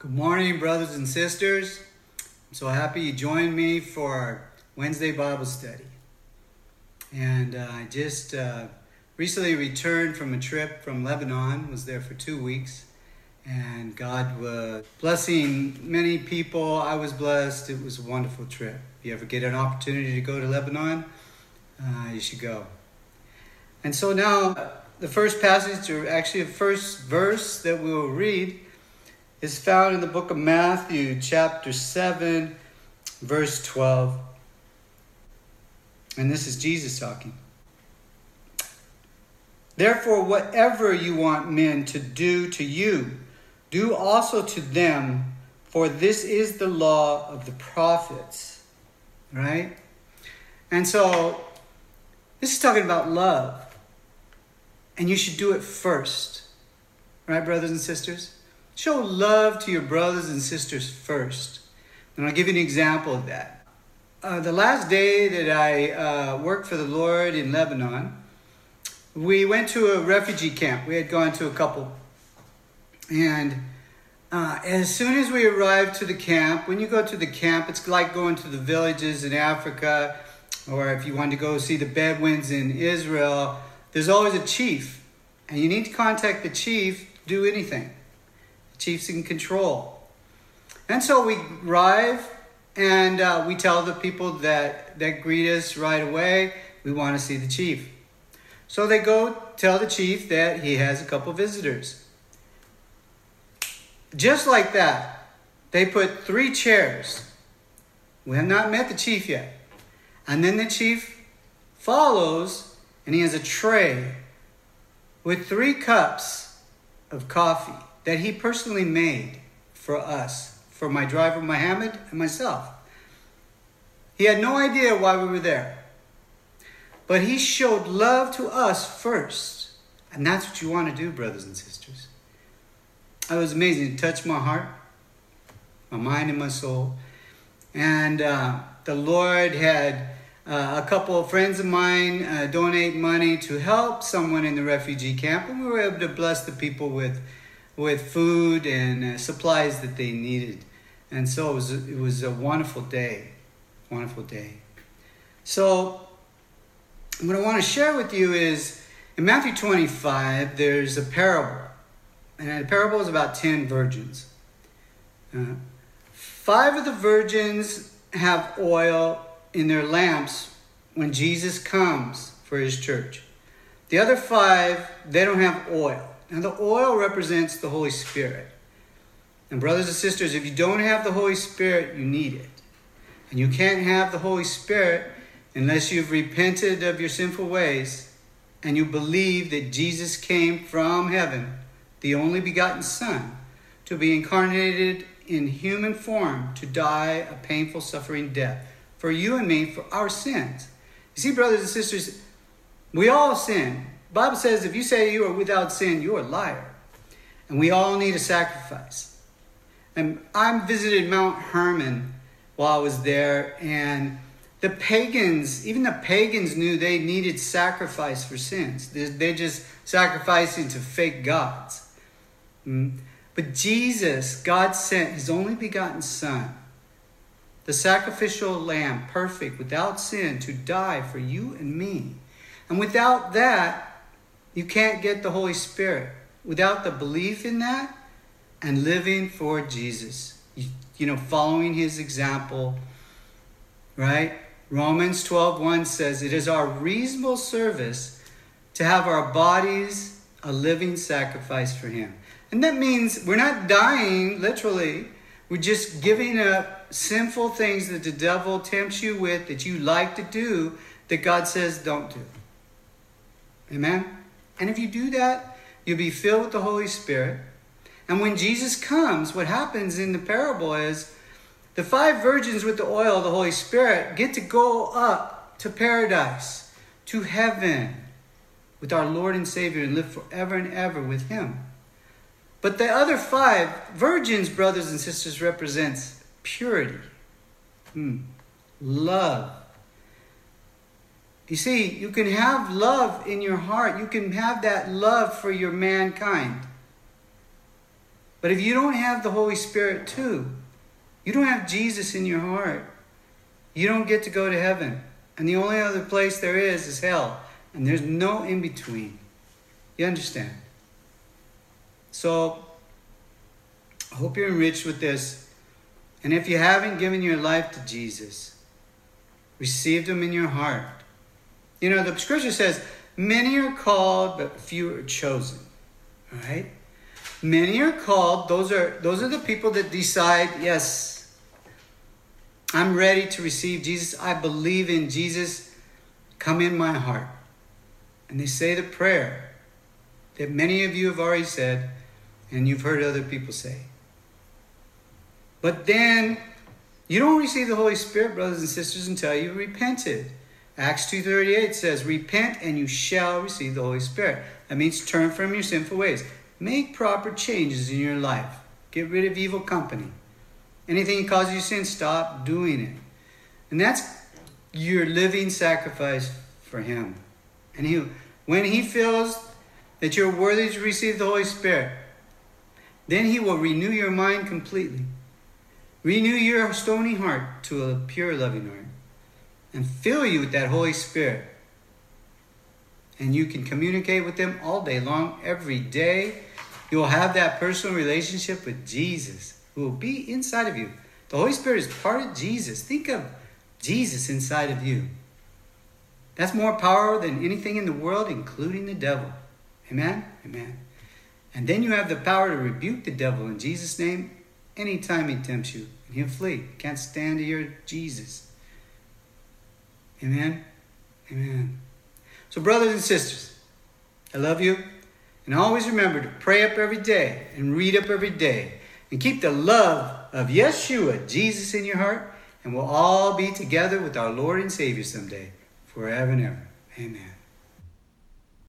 Good morning, brothers and sisters. I'm so happy you joined me for our Wednesday Bible study. And uh, I just uh, recently returned from a trip from Lebanon, was there for two weeks. And God was blessing many people. I was blessed. It was a wonderful trip. If you ever get an opportunity to go to Lebanon, uh, you should go. And so now, the first passage, or actually the first verse that we will read, is found in the book of Matthew, chapter 7, verse 12. And this is Jesus talking. Therefore, whatever you want men to do to you, do also to them, for this is the law of the prophets. Right? And so, this is talking about love. And you should do it first. Right, brothers and sisters? Show love to your brothers and sisters first. And I'll give you an example of that. Uh, the last day that I uh, worked for the Lord in Lebanon, we went to a refugee camp. We had gone to a couple. And uh, as soon as we arrived to the camp, when you go to the camp, it's like going to the villages in Africa, or if you want to go see the Bedouins in Israel, there's always a chief. And you need to contact the chief, do anything. Chief's in control. And so we arrive and uh, we tell the people that, that greet us right away, we want to see the chief. So they go tell the chief that he has a couple visitors. Just like that, they put three chairs. We have not met the chief yet. And then the chief follows and he has a tray with three cups of coffee that he personally made for us, for my driver Mohammed and myself. He had no idea why we were there. But he showed love to us first. And that's what you want to do, brothers and sisters. It was amazing. It touched my heart, my mind, and my soul. And uh, the Lord had uh, a couple of friends of mine uh, donate money to help someone in the refugee camp, and we were able to bless the people with with food and uh, supplies that they needed. And so it was, a, it was a wonderful day. Wonderful day. So, what I want to share with you is in Matthew 25, there's a parable. And the parable is about 10 virgins. Uh, five of the virgins have oil in their lamps when Jesus comes for his church. The other five, they don't have oil. Now, the oil represents the Holy Spirit. And, brothers and sisters, if you don't have the Holy Spirit, you need it. And you can't have the Holy Spirit unless you've repented of your sinful ways and you believe that Jesus came from heaven, the only begotten Son, to be incarnated in human form to die a painful, suffering death for you and me for our sins. You see, brothers and sisters, we all sin. Bible says if you say you are without sin, you're a liar. And we all need a sacrifice. And I visited Mount Hermon while I was there, and the pagans, even the pagans knew they needed sacrifice for sins. They're just sacrificing to fake gods. Hmm? But Jesus, God sent his only begotten Son, the sacrificial lamb, perfect, without sin, to die for you and me. And without that, you can't get the Holy Spirit without the belief in that and living for Jesus. You, you know, following his example, right? Romans 12:1 says, "It is our reasonable service to have our bodies a living sacrifice for him." And that means we're not dying literally. We're just giving up sinful things that the devil tempts you with that you like to do that God says don't do. Amen. And if you do that, you'll be filled with the Holy Spirit. And when Jesus comes, what happens in the parable is the five virgins with the oil of the Holy Spirit get to go up to paradise, to heaven, with our Lord and Savior and live forever and ever with Him. But the other five virgins, brothers and sisters, represents purity, hmm. love, you see, you can have love in your heart. You can have that love for your mankind. But if you don't have the Holy Spirit too, you don't have Jesus in your heart, you don't get to go to heaven. And the only other place there is is hell. And there's no in between. You understand? So, I hope you're enriched with this. And if you haven't given your life to Jesus, received him in your heart. You know, the scripture says, many are called, but few are chosen. All right? Many are called. Those are those are the people that decide, yes, I'm ready to receive Jesus. I believe in Jesus. Come in my heart. And they say the prayer that many of you have already said and you've heard other people say. But then you don't receive the Holy Spirit, brothers and sisters, until you repented. Acts 2.38 says, Repent and you shall receive the Holy Spirit. That means turn from your sinful ways. Make proper changes in your life. Get rid of evil company. Anything that causes you sin, stop doing it. And that's your living sacrifice for Him. And he, when He feels that you're worthy to receive the Holy Spirit, then He will renew your mind completely. Renew your stony heart to a pure, loving heart. And fill you with that Holy Spirit. And you can communicate with them all day long, every day. You will have that personal relationship with Jesus who will be inside of you. The Holy Spirit is part of Jesus. Think of Jesus inside of you. That's more power than anything in the world, including the devil. Amen? Amen. And then you have the power to rebuke the devil in Jesus' name anytime he tempts you, and he'll flee. Can't stand to your Jesus. Amen? Amen. So, brothers and sisters, I love you. And always remember to pray up every day and read up every day. And keep the love of Yeshua, Jesus, in your heart. And we'll all be together with our Lord and Savior someday, forever and ever. Amen.